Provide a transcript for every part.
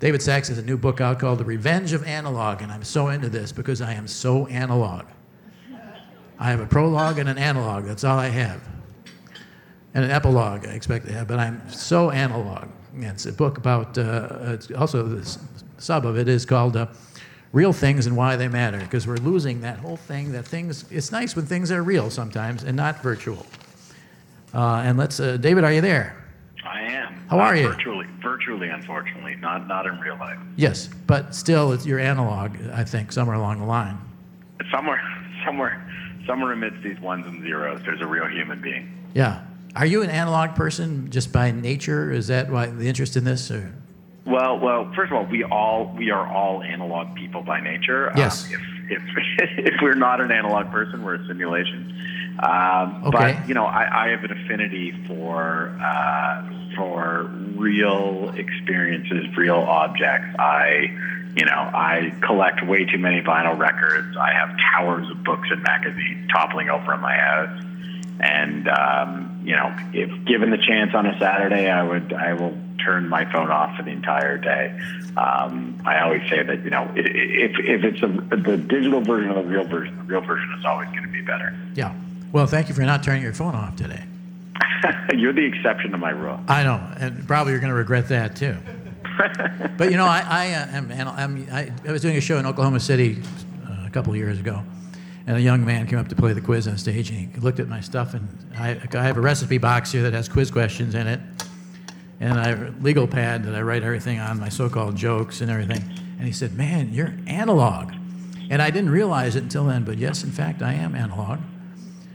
David Sax has a new book out called The Revenge of Analog, and I'm so into this because I am so analog. I have a prologue and an analog. That's all I have. And an epilogue, I expect to have, but I'm so analog. It's a book about, uh, it's also the sub of it is called uh, Real Things and Why They Matter, because we're losing that whole thing that things, it's nice when things are real sometimes and not virtual. Uh, and let's, uh, David, are you there? How are you? Virtually, virtually, unfortunately, not not in real life. Yes, but still, it's your analog, I think, somewhere along the line. Somewhere, somewhere, somewhere amidst these ones and zeros, there's a real human being. Yeah. Are you an analog person just by nature? Is that why the interest in this? Or? Well, well, first of all, we all we are all analog people by nature. Yes. Um, if if if we're not an analog person, we're a simulation. Um, Okay. But you know, I, I have an affinity for uh, for real experiences, real objects. I, you know, I collect way too many vinyl records. I have towers of books and magazines toppling over in my house. And um, you know, if given the chance on a Saturday, I would I will turn my phone off for the entire day. Um, I always say that you know if if it's a, the digital version of the real version, the real version is always going to be better. Yeah. Well, thank you for not turning your phone off today. You're the exception to my rule. I know, and probably you're going to regret that too. but you know, I, I uh, am, and I'm, I, I was doing a show in Oklahoma City uh, a couple of years ago, and a young man came up to play the quiz on stage, and he looked at my stuff, and I, I have a recipe box here that has quiz questions in it, and I have a legal pad that I write everything on, my so-called jokes and everything. And he said, "Man, you're analog," and I didn't realize it until then, but yes, in fact, I am analog.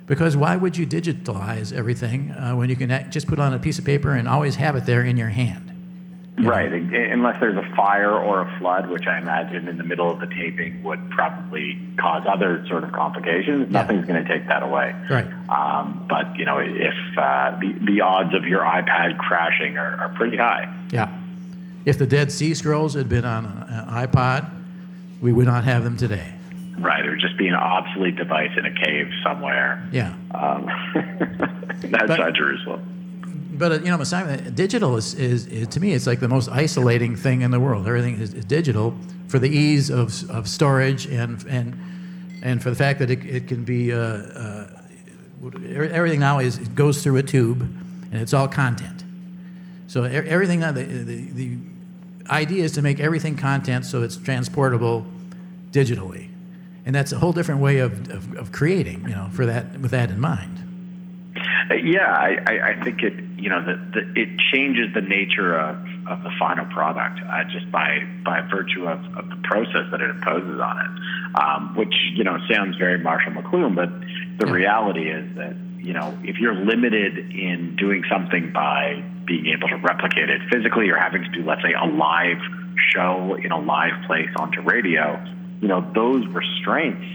Because why would you digitalize everything uh, when you can just put on a piece of paper and always have it there in your hand? Right, un- unless there's a fire or a flood, which I imagine in the middle of the taping would probably cause other sort of complications. Nothing's going to take that away. Right. Um, but you know, if uh, the the odds of your iPad crashing are, are pretty high. Yeah. If the Dead Sea Scrolls had been on an iPod, we would not have them today. Right, or just be an obsolete device in a cave somewhere Yeah. um, outside Jerusalem. But uh, you know, Simon, digital is, is, is to me, it's like the most isolating thing in the world. Everything is, is digital for the ease of, of storage and and and for the fact that it, it can be uh, uh, everything now is it goes through a tube and it's all content. So everything now the, the the idea is to make everything content so it's transportable digitally, and that's a whole different way of, of, of creating. You know, for that with that in mind. Yeah, I, I, think it you know the, the, it changes the nature of, of the final product uh, just by by virtue of, of the process that it imposes on it, um, which you know sounds very Marshall McLuhan, but the reality is that you know if you're limited in doing something by being able to replicate it physically or having to do let's say a live show in a live place onto radio, you know those restraints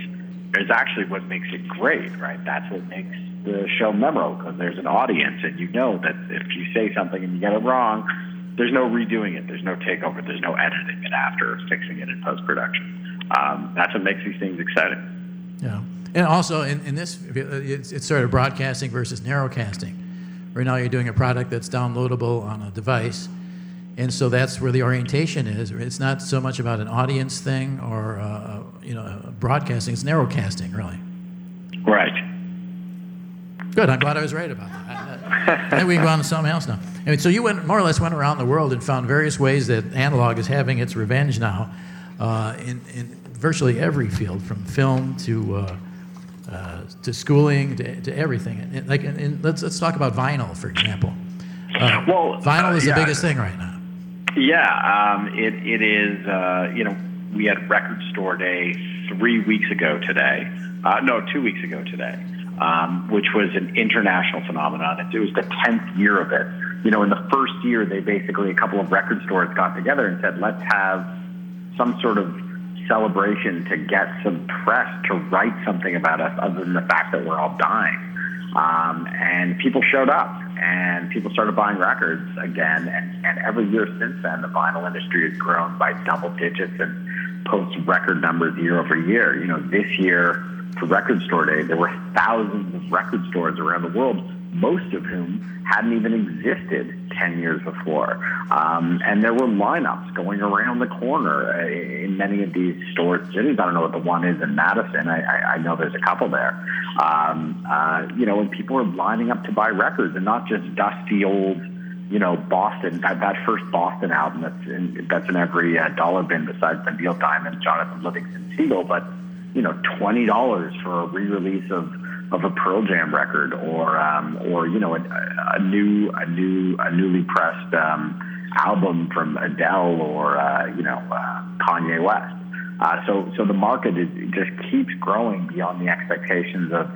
is actually what makes it great, right? That's what makes the show memorable because there's an audience, and you know that if you say something and you get it wrong, there's no redoing it, there's no takeover, there's no editing it after fixing it in post production. Um, that's what makes these things exciting. Yeah, and also in, in this, it's, it's sort of broadcasting versus narrowcasting. Right now, you're doing a product that's downloadable on a device, and so that's where the orientation is. It's not so much about an audience thing or uh, you know broadcasting. It's narrowcasting, really. Right. Good. I'm glad I was right about that. We can go on to something else now. I mean, so you went more or less went around the world and found various ways that analog is having its revenge now, uh, in, in virtually every field, from film to uh, uh, to schooling to, to everything. And, and like, and, let's let's talk about vinyl, for example. Uh, Well, vinyl uh, is yeah. the biggest thing right now. Yeah, um, it, it is, uh, you know, we had Record Store Day three weeks ago today. Uh, no, two weeks ago today, um, which was an international phenomenon. It, was the 10th year of it. You know, in the first year, they basically, a couple of record stores got together and said, let's have some sort of celebration to get some press to write something about us other than the fact that we're all dying. Um, and people showed up and people started buying records again. And, and every year since then, the vinyl industry has grown by double digits and posts record numbers year over year. You know, this year for Record Store Day, there were thousands of record stores around the world most of whom hadn't even existed 10 years before. Um, and there were lineups going around the corner uh, in many of these storage cities. I don't know what the one is in Madison. I, I, I know there's a couple there. Um, uh, you know, and people were lining up to buy records and not just dusty old you know, Boston, that, that first Boston album that's in, that's in every uh, dollar bin besides the Neil Diamond, Jonathan Livingston Seagull, but, you know, $20 for a re-release of, of a Pearl Jam record or, um, or, you know, a, a new, a new, a newly pressed, um, album from Adele or, uh, you know, uh, Kanye West. Uh, so, so the market is, just keeps growing beyond the expectations of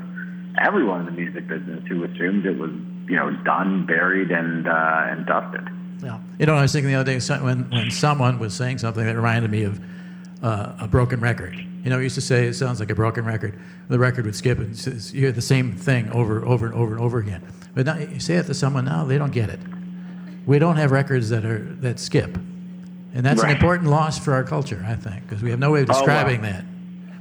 everyone in the music business who assumed it was you know, done, buried, and uh, and dusted. Yeah. You know, I was thinking the other day when when someone was saying something that reminded me of uh, a broken record. You know, we used to say it sounds like a broken record. The record would skip, and you hear the same thing over, over and over and over again. But now you say it to someone now, they don't get it. We don't have records that are that skip, and that's right. an important loss for our culture, I think, because we have no way of describing oh, wow. that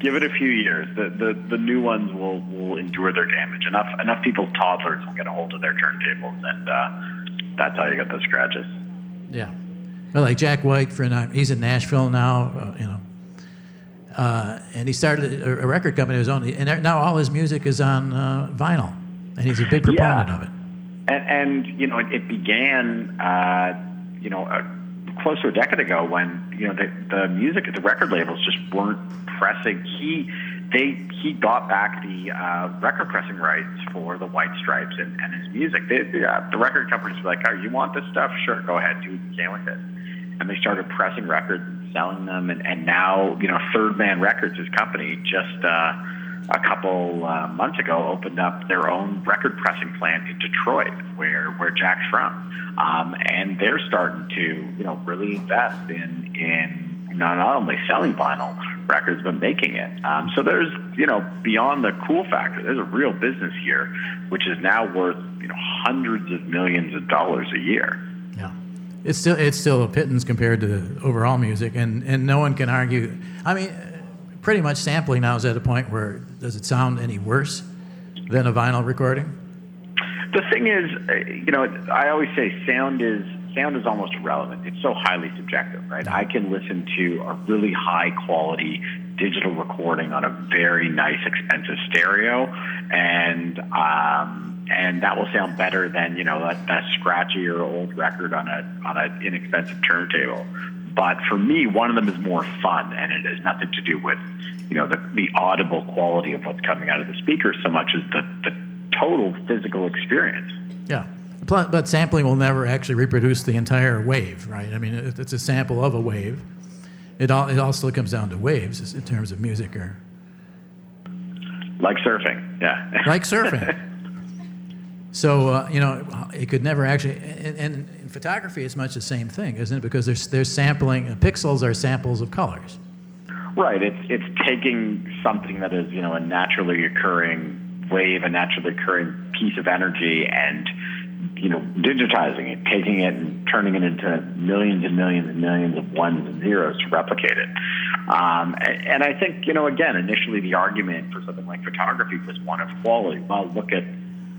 give it a few years. The, the the new ones will will endure their damage. Enough enough people's toddlers will get a hold of their turntables, and uh, that's how you get those scratches. Yeah, well, like Jack White, for an he's in Nashville now. Uh, you know. Uh, and he started a, a, record company of his own, and now all his music is on uh, vinyl, and he's a big proponent yeah. of it. And, and you know, it, it began, uh, you know, close to a decade ago when you know the, the music at the record labels just weren't pressing. He they he got back the uh, record pressing rights for the White Stripes and, and his music. They, the, uh, the record companies were like, "Oh, you want this stuff? Sure, go ahead, do what you can with it." And they started pressing records and selling them, and, and now you know Third Man Records, his company, just uh, a couple uh, months ago opened up their own record pressing plant in Detroit, where where Jack's from, um, and they're starting to you know really invest in in not only selling vinyl records but making it. Um, so there's you know beyond the cool factor, there's a real business here, which is now worth you know hundreds of millions of dollars a year. It's still it's still a pittance compared to overall music, and and no one can argue. I mean, pretty much sampling now is at a point where does it sound any worse than a vinyl recording? The thing is, uh, you know, I always say sound is sound is almost irrelevant. It's so highly subjective, right? I can listen to a really high quality digital recording on a very nice, expensive stereo, and um, and that will sound better than you know that, that scratchier old record on a on an inexpensive turntable. But for me, one of them is more fun, and it has nothing to do with you know the, the audible quality of what's coming out of the speakers so much as the, the total physical experience. Yeah. But sampling will never actually reproduce the entire wave, right? I mean, it's a sample of a wave. It all it also comes down to waves in terms of music, or like surfing, yeah. like surfing. So uh, you know, it could never actually. And, and, in photography, it's much the same thing, isn't it? Because there's there's sampling. Pixels are samples of colors. Right. It's it's taking something that is you know a naturally occurring wave, a naturally occurring piece of energy, and you know, digitizing it, taking it and turning it into millions and millions and millions of ones and zeros to replicate it. Um, and, and I think, you know, again, initially the argument for something like photography was one of quality. Well, look at,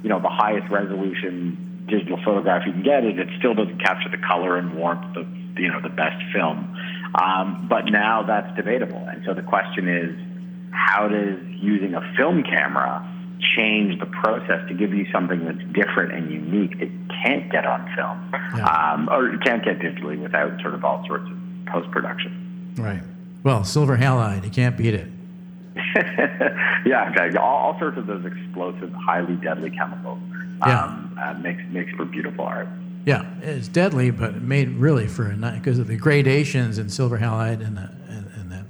you know, the highest resolution digital photograph you can get, and it still doesn't capture the color and warmth of, you know, the best film. Um, but now that's debatable. And so the question is, how does using a film camera change the process to give you something that's different and unique that can't get on film yeah. um, or can't get digitally without sort of all sorts of post production. Right. Well, silver halide, you can't beat it. yeah. All, all, sorts of those explosive, highly deadly chemicals yeah. um, uh, makes makes for beautiful art. Yeah, it's deadly, but made really for because of the gradations in silver halide and the, and, and the,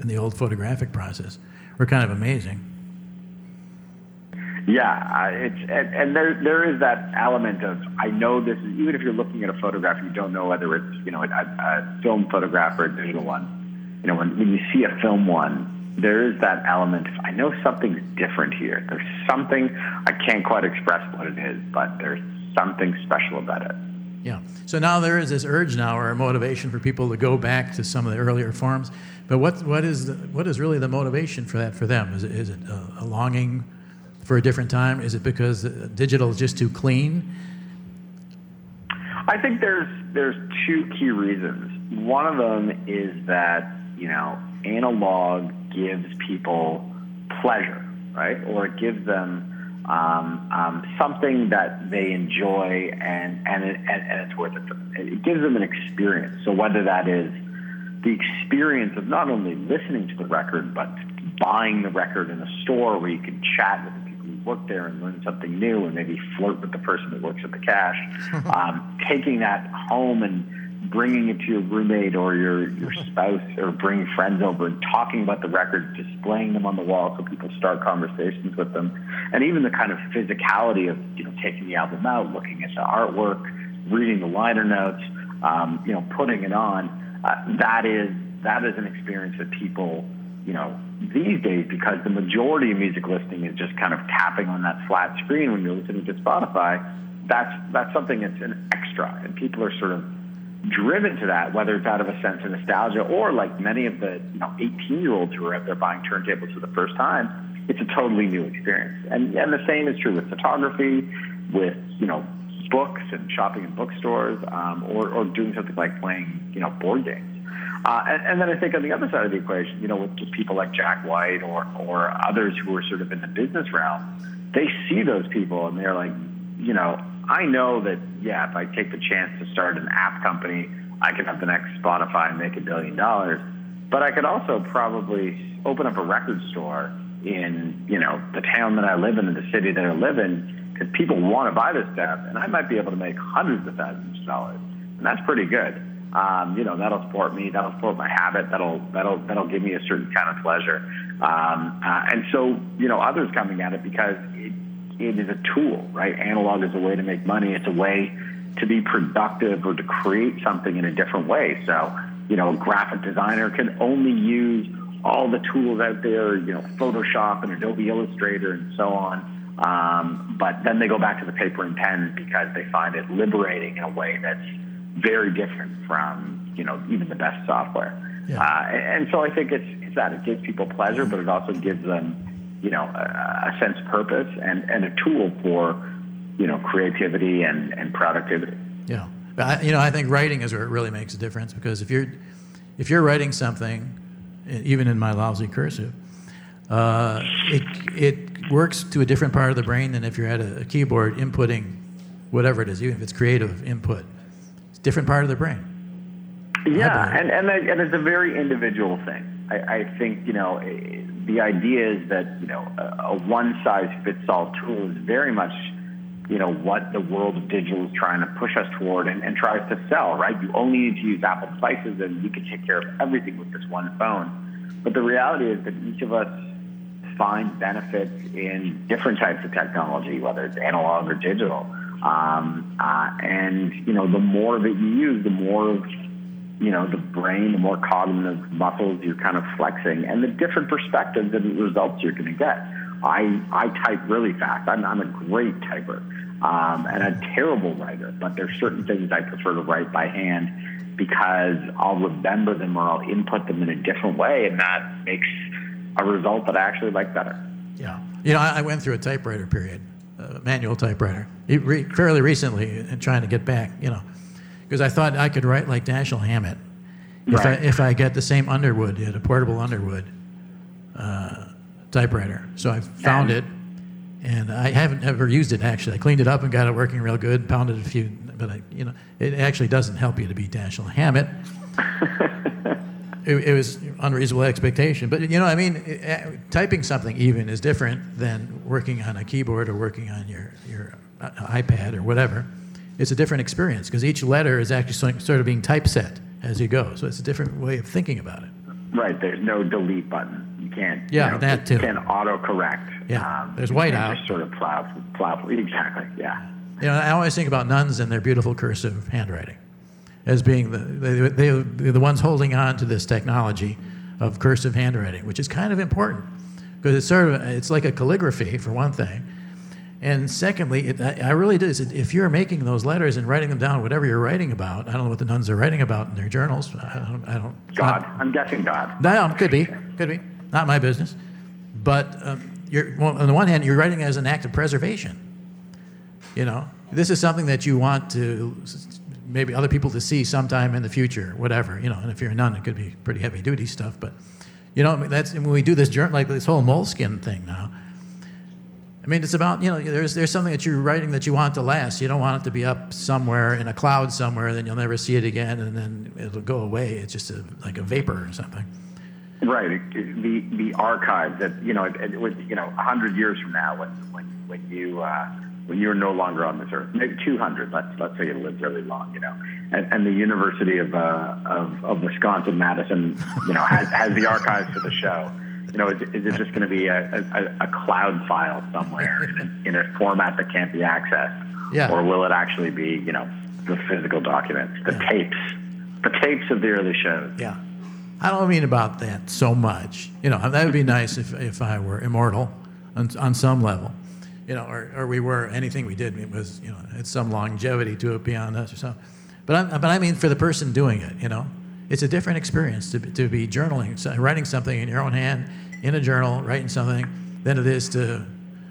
in the old photographic process were kind of amazing. Yeah, it's and, and there there is that element of I know this is even if you're looking at a photograph you don't know whether it's you know a, a film photograph or a digital one. You know when when you see a film one, there is that element of I know something's different here. There's something I can't quite express what it is, but there's something special about it. Yeah. So now there is this urge now or a motivation for people to go back to some of the earlier forms. But what what is the, what is really the motivation for that for them? Is it, is it a, a longing for a different time? Is it because digital is just too clean? I think there's there's two key reasons. One of them is that you know analog gives people pleasure, right? Or it gives them um, um, something that they enjoy and and, it, and and it's worth it. It gives them an experience. So whether that is the experience of not only listening to the record but buying the record in a store where you can chat with the people who work there and learn something new and maybe flirt with the person that works at the cash, um, taking that home and bringing it to your roommate or your, your spouse or bringing friends over and talking about the records, displaying them on the wall so people start conversations with them. And even the kind of physicality of, you know, taking the album out, looking at the artwork, reading the liner notes, um, you know, putting it on, uh, that is, that is an experience that people, you know, these days, because the majority of music listening is just kind of tapping on that flat screen when you're listening to Spotify, that's, that's something that's an extra. And people are sort of driven to that, whether it's out of a sense of nostalgia or like many of the you know 18 year olds who are out there buying turntables for the first time, it's a totally new experience. And and the same is true with photography, with you know books and shopping in bookstores, um, or or doing something like playing you know board games. Uh, and, and, then I think on the other side of the equation, you know, with, people like Jack White or or others who are sort of in the business realm, they see those people and they're like, you know, I know that, yeah, if I take the chance to start an app company, I can have the next Spotify and make a billion dollars. But I could also probably open up a record store in, you know, the town that I live in, in the city that I live in, because people want to buy this stuff, and I might be able to make hundreds of thousands of dollars, and that's pretty good. Um, you know, that'll support me. That'll support my habit. That'll that'll that'll give me a certain kind of pleasure. Um, uh, and so, you know, others coming at it because it, is a tool, right? Analog is a way to make money. It's a way to be productive or to create something in a different way. So, you know, a graphic designer can only use all the tools out there, you know, Photoshop and Adobe Illustrator and so on. Um, but then they go back to the paper and pen because they find it liberating in a way that's very different from, you know, even the best software. Yeah. Uh, and, and so I think it's, it's that it gives people pleasure, but it also gives them you know, a, a sense of purpose and, and a tool for, you know, creativity and, and productivity. Yeah. I, you know, I think writing is where it really makes a difference because if you're, if you're writing something, even in my lousy cursive, uh, it, it works to a different part of the brain than if you're at a, a keyboard inputting whatever it is, even if it's creative input. It's a different part of the brain. Yeah, and, and, and it's a very individual thing. I, I think, you know, the idea is that you know a, a one size fits all tool is very much you know what the world of digital is trying to push us toward and, and tries to sell. Right? You only need to use Apple devices, and you can take care of everything with this one phone. But the reality is that each of us find benefits in different types of technology, whether it's analog or digital. Um, uh, and you know, the more that you use, the more you know, the brain, the more cognitive muscles you're kind of flexing, and the different perspectives and results you're going to get. I, I type really fast. I'm, I'm a great typer um, and a terrible writer, but there's certain things I prefer to write by hand because I'll remember them or I'll input them in a different way, and that makes a result that I actually like better. Yeah. You know, I, I went through a typewriter period, a manual typewriter, fairly recently, and trying to get back, you know because I thought I could write like Dashiell Hammett if right. I if I get the same Underwood, had a portable Underwood uh, typewriter. So I found it, and I haven't ever used it actually. I cleaned it up and got it working real good. Pounded a few, but I, you know, it actually doesn't help you to be Dashiell Hammett. it, it, was unreasonable expectation, but you know, I mean, it, uh, typing something even is different than working on a keyboard or working on your your uh, iPad or whatever it's a different experience because each letter is actually sort of being typeset as you go. So it's a different way of thinking about it. Right. There's no delete button. You can't. Yeah, you know, that too. Can autocorrect. Yeah. Um, There's whiteout. Just sort of plow, plow. Exactly. Yeah. You know, I always think about nuns and their beautiful cursive handwriting as being the they, they, they're the ones holding on to this technology of cursive handwriting, which is kind of important because it's sort of it's like a calligraphy for one thing and secondly, it, I, I, really do. If you're making those letters and writing them down, whatever you're writing about, I don't know what the nuns are writing about in their journals. I don't. I don't God. Not, I'm guessing God. No, could be. Could be. Not my business. But um, you're well, on the one hand, you're writing as an act of preservation. You know, this is something that you want to maybe other people to see sometime in the future, whatever. You know, and if you're a nun, it could be pretty heavy duty stuff, but you know, that's when we do this journal, like this whole moleskin thing now. I mean, it's about you know, there's there's something that you're writing that you want to last. You don't want it to be up somewhere in a cloud somewhere, then you'll never see it again, and then it'll go away. It's just a, like a vapor or something. Right. The the archive that you know, it, it was you know, hundred years from now, when when when you uh, when you're no longer on this earth, maybe 200. Let's let's say you live really long, you know, and, and the University of, uh, of of Wisconsin Madison, you know, has has the archives for the show. You know, is, is it just going to be a, a, a, cloud file somewhere in a, in a format that can't be accessed, yeah. or will it actually be you know the physical documents, the yeah. tapes, the tapes of the early shows? Yeah. I don't mean about that so much. You know, that would be nice if, if I were immortal on, on some level. You know, or, or we were, anything we did it was, you know, had some longevity to it beyond us or something. But I, but I mean for the person doing it, you know, it's a different experience to, to be journaling, writing something in your own hand, in a journal, writing something, than it is to,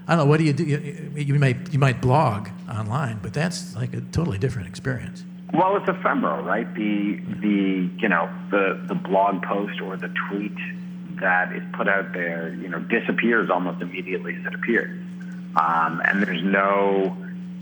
I don't know, what do you do? You, you, might, you might blog online, but that's like a totally different experience. Well, it's ephemeral, right? The the you know the the blog post or the tweet that is put out there, you know, disappears almost immediately as it appears, um, and there's no,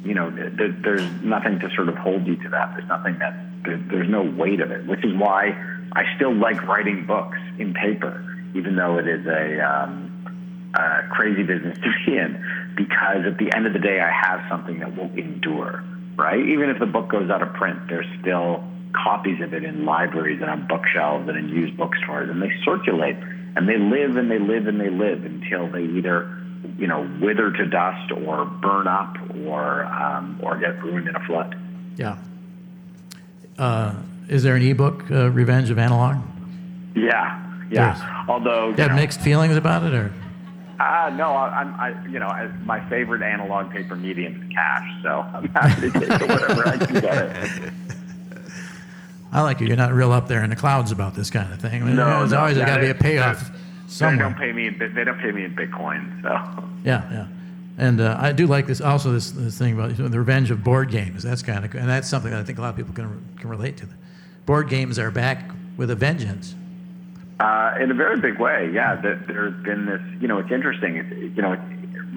you know, th- there's nothing to sort of hold you to that. There's nothing that there, there's no weight of it, which is why I still like writing books in paper, even though it is a, um, a crazy business to be in, because at the end of the day, I have something that will endure right? Even if the book goes out of print, there's still copies of it in libraries and on bookshelves and in used bookstores, and they circulate and they live and they live and they live until they either, you know, wither to dust or burn up or um, or get ruined in a flood. Yeah. Uh, is there an ebook, uh, Revenge of Analog? Yeah, yeah. Although you, you have know, mixed feelings about it, or uh, no, I, am I, you know, I, my favorite analog paper medium is cash, so I'm happy to take it whatever I can get it. I like you. You're not real up there in the clouds about this kind of thing. I mean, no, there's no, always yeah, got to be a payoff somewhere. They don't pay me. In, they don't pay me in Bitcoin. So yeah, yeah. And uh, I do like this also this, this thing about the revenge of board games. That's kind of and that's something that I think a lot of people can can relate to. Board games are back with a vengeance. Uh, in a very big way, yeah. There's been this, you know, it's interesting. You know,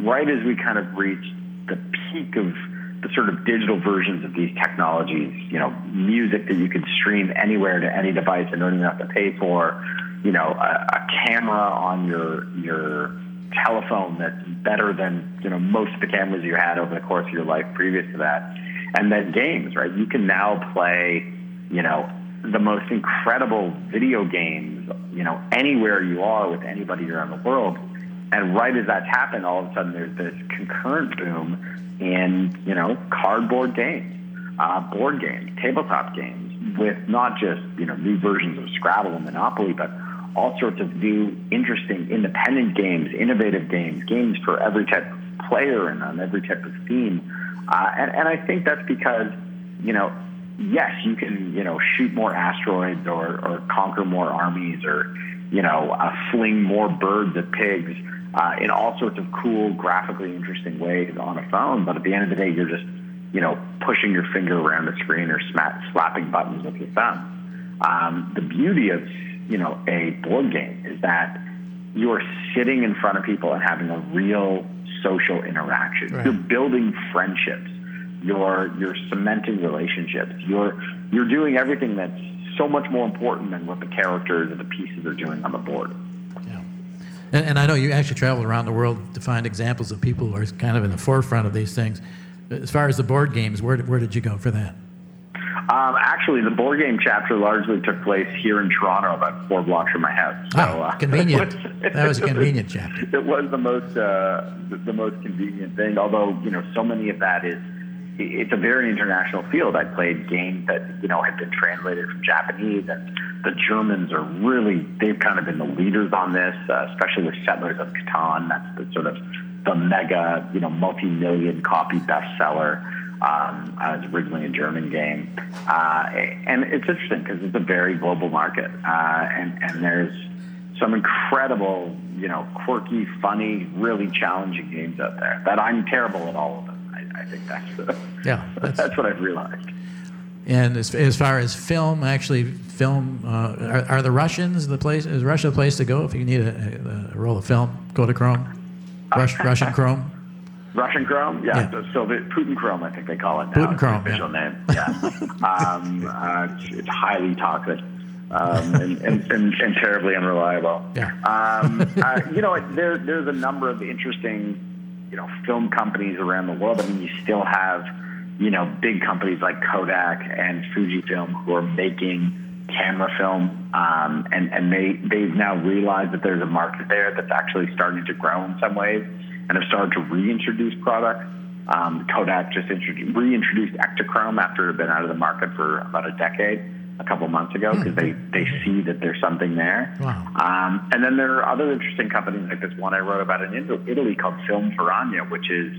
right as we kind of reached the peak of the sort of digital versions of these technologies, you know, music that you could stream anywhere to any device and don't even have to pay for, you know, a, a camera on your your telephone that's better than you know most of the cameras you had over the course of your life previous to that, and then games, right? You can now play, you know, the most incredible video games, you know, anywhere you are with anybody around the world. And right as that's happened, all of a sudden there's this concurrent boom in, you know, cardboard games, uh, board games, tabletop games, with not just, you know, new versions of Scrabble and Monopoly, but all sorts of new, interesting, independent games, innovative games, games for every type of player and on every type of theme. Uh, and, and I think that's because, you know, yes, you can, you know, shoot more asteroids or, or conquer more armies or, you know, uh, fling more birds at pigs uh, in all sorts of cool, graphically interesting ways on a phone. But at the end of the day, you're just, you know, pushing your finger around the screen or sma- slapping buttons with your thumb. Um, the beauty of, you know, a board game is that you're sitting in front of people and having a real social interaction. Right. You're building friendships you're you're cementing relationships. You're you're doing everything that's so much more important than what the characters or the pieces are doing on the board. Yeah, and, and I know you actually traveled around the world to find examples of people who are kind of in the forefront of these things. As far as the board games, where where did you go for that? Um, actually, the board game chapter largely took place here in Toronto, about four blocks from my house. So, uh, convenient. Was, that was a convenient chapter. It was the most uh, the, most convenient thing. Although you know, so many of that is it's a very international field. I played games that you know had been translated from Japanese, and the Germans are really they've kind of been the leaders on this, uh, especially with Settlers of Catan. That's the sort of the mega you know multi-million copy bestseller. Um, uh, it's originally a German game, uh, and it's interesting because it's a very global market, uh, and and there's some incredible, you know, quirky, funny, really challenging games out there. That I'm terrible at all of them. I, I think that's the, yeah, that's, that's what I've realized. And as, as far as film, actually, film, uh, are, are, the Russians the place? Is Russia the place to go if you need a, a, a roll of film? Kodachrome, Rush, Russian Chrome. Russian Chrome, yeah. yeah. So, so Putin Chrome, I think they call it now. Putin Chrome, official yeah. name. Yeah. um, uh, it's, it's, highly toxic. Um, and, and, and, and, terribly unreliable. Yeah. Um, uh, you know, there, there's a number of interesting, you know, film companies around the world. I mean, you still have you know, big companies like Kodak and Fujifilm who are making camera film, um, and and they they've now realized that there's a market there that's actually starting to grow in some ways, and have started to reintroduce products. Um, Kodak just introduced, reintroduced Ektachrome after it had been out of the market for about a decade, a couple months ago, because they they see that there's something there. Wow. Um, and then there are other interesting companies like this one I wrote about in Italy called Film Ferrania, which is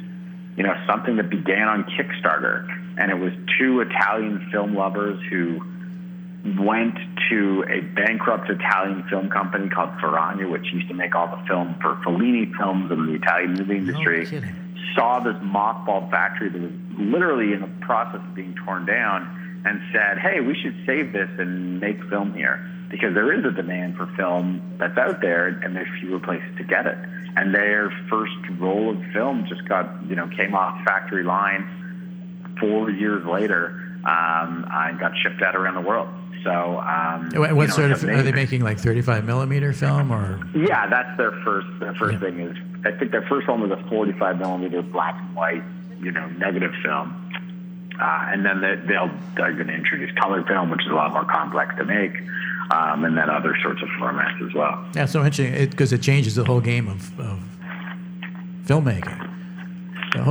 you know, something that began on Kickstarter. And it was two Italian film lovers who went to a bankrupt Italian film company called Ferrania, which used to make all the film for Fellini films and the Italian movie industry. No saw this mothballed factory that was literally in the process of being torn down and said, hey, we should save this and make film here because there is a demand for film that's out there and there's fewer places to get it and their first roll of film just got you know came off factory line four years later um, and got shipped out around the world. So, um, what, what sort of are they making? Like 35 millimeter film, or yeah, that's their first. Their first yeah. thing is I think their first one was a 45 millimeter black and white, you know, negative film. Uh, and then they, they'll they're going to introduce color film, which is a lot more complex to make um, and then other sorts of formats as well. Yeah, so interesting because it, it, changes the whole game of, of filmmaking.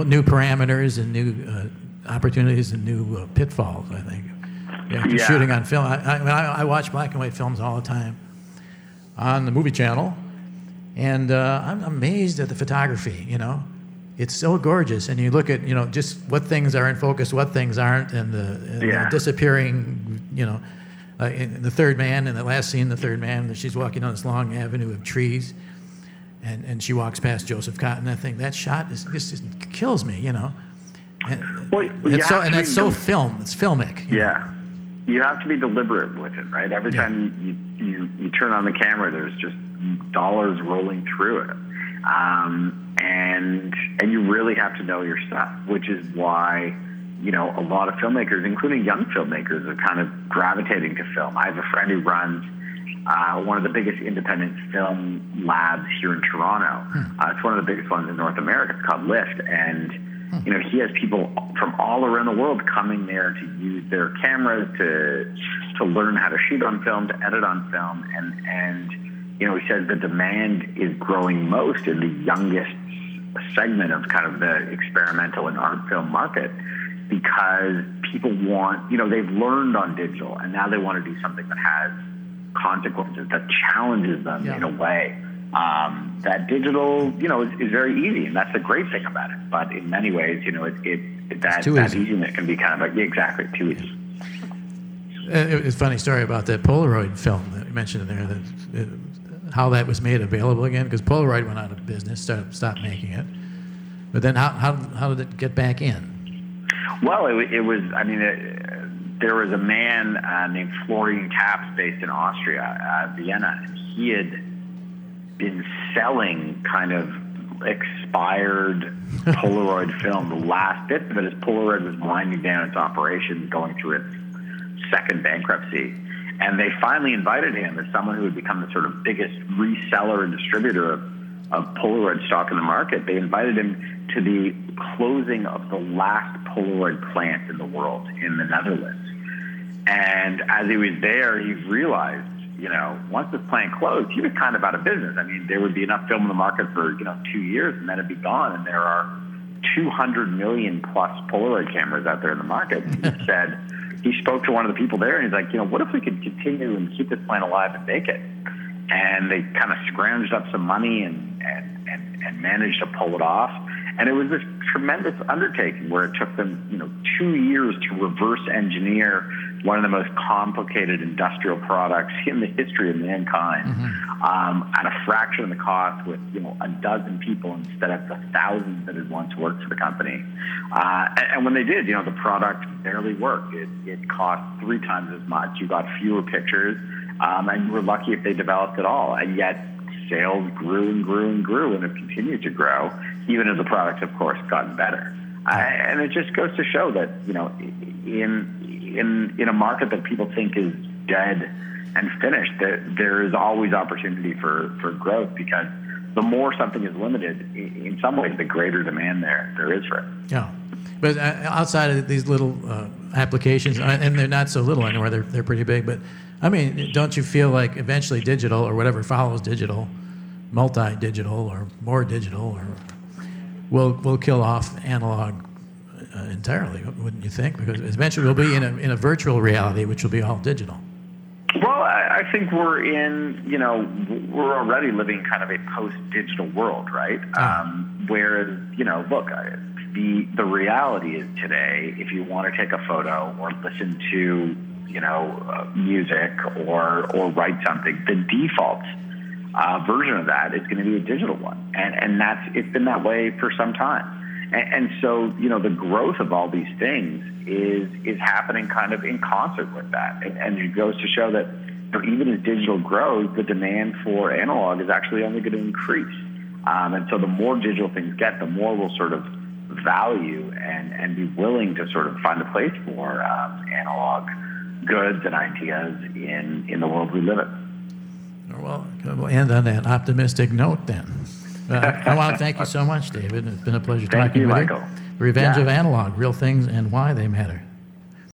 new parameters and new uh, opportunities and new uh, pitfalls. I think. Yeah, yeah. shooting on film. I, I, I, I, watch black and white films all the time on the movie channel, and uh, I'm amazed at the photography. You know, it's so gorgeous, and you look at you know just what things are in focus, what things aren't, and the, and yeah. the disappearing. You know uh, in the third man, in the last scene, the third man, she's walking on this long avenue of trees, and, and she walks past Joseph Cotten. I think that shot is just, just kills me, you know. And, well, it's so, and that's so film. It's filmic. Yeah, know? You have to be deliberate with it, right? Every yeah. time you, you you turn on the camera, there's just dollars rolling through it, um, and and you really have to know your stuff, which is why you know, a lot of filmmakers, including young filmmakers, are kind of gravitating to film. I have a friend who runs uh, one of the biggest independent film labs here in Toronto. Hmm. Uh, it's one of the biggest ones in North America. It's called Lift, and. Hmm. you know he has people from all around the world coming there to use their cameras to to learn how to shoot on film, to edit on film, and and you know he says the demand is growing most in the youngest segment of kind of the experimental and art film market because people want, you know, they've learned on digital and now they want to do something that has consequences, that challenges them yeah. in a way. Um, that digital, you know, is, is, very easy, and that's the great thing about it. But in many ways, you know, it, it, that, that easiness can be kind of like, yeah, exactly, too easy. It's a funny story about that Polaroid film that you mentioned in there, that it, how that was made available again, because Polaroid went out of business, started, stopped making it. But then how, how, how did it get back in? Well, it, it was. I mean, it, there was a man uh, named Florian Kaps based in Austria, uh, Vienna. He had been selling kind of expired Polaroid film. The last bit of it is Polaroid was winding down its operations, going through its second bankruptcy. And they finally invited him as someone who had become the sort of biggest reseller and distributor of, of Polaroid stock in the market. They invited him to the closing of the last Polaroid plant in the world in the Netherlands. And as he was there, he realized, you know, once this plant closed, he was kind of out of business. I mean, there would be enough film in the market for, you know, two years and then it'd be gone. And there are 200 million plus Polaroid cameras out there in the market. he said, he spoke to one of the people there and he's like, you know, what if we could continue and keep this plant alive and make it? And they kind of scrounged up some money and, and, and, and managed to pull it off And it was this tremendous undertaking where it took them, you know, two years to reverse engineer one of the most complicated industrial products in the history of mankind mm-hmm. um, at a fraction of the cost with, you know, a dozen people instead of the thousands that had once worked for the company. Uh, and, and, when they did, you know, the product barely worked. It, it cost three times as much. You got fewer pictures, um, and you were lucky if they developed at all. And yet, sales grew and grew and grew and have continued to grow, even as the product, of course, gotten better. Uh, and it just goes to show that, you know, in in in a market that people think is dead and finished, that there is always opportunity for for growth because the more something is limited, in some ways, the greater demand there there is for it. Yeah, but uh, outside of these little uh, applications, uh, and they're not so little anymore; they're they're pretty big. But I mean, don't you feel like eventually digital or whatever follows digital, multi-digital or more digital, or will will kill off analog uh, entirely, wouldn't you think? Because eventually we'll be in a, in a virtual reality, which will be all digital. Well, I, I think we're in, you know, we're already living kind of a post-digital world, right? Ah. Um, whereas, you know, look, the the reality is today, if you want to take a photo or listen to, you know, uh, music or or write something, the default uh, version of that is going to be a digital one, and and that's it's been that way for some time. And, and so, you know, the growth of all these things is is happening kind of in concert with that, and, and it goes to show that you know, even as digital grows, the demand for analog is actually only going to increase. Um, and so, the more digital things get, the more we'll sort of value and and be willing to sort of find a place for um, analog goods and ideas in in the world we live in. Well, we'll end on that optimistic note then. Uh, I want to thank you so much, David. It's been a pleasure thank talking you, with Michael. you. Revenge yeah. of Analog, Real Things and Why They Matter.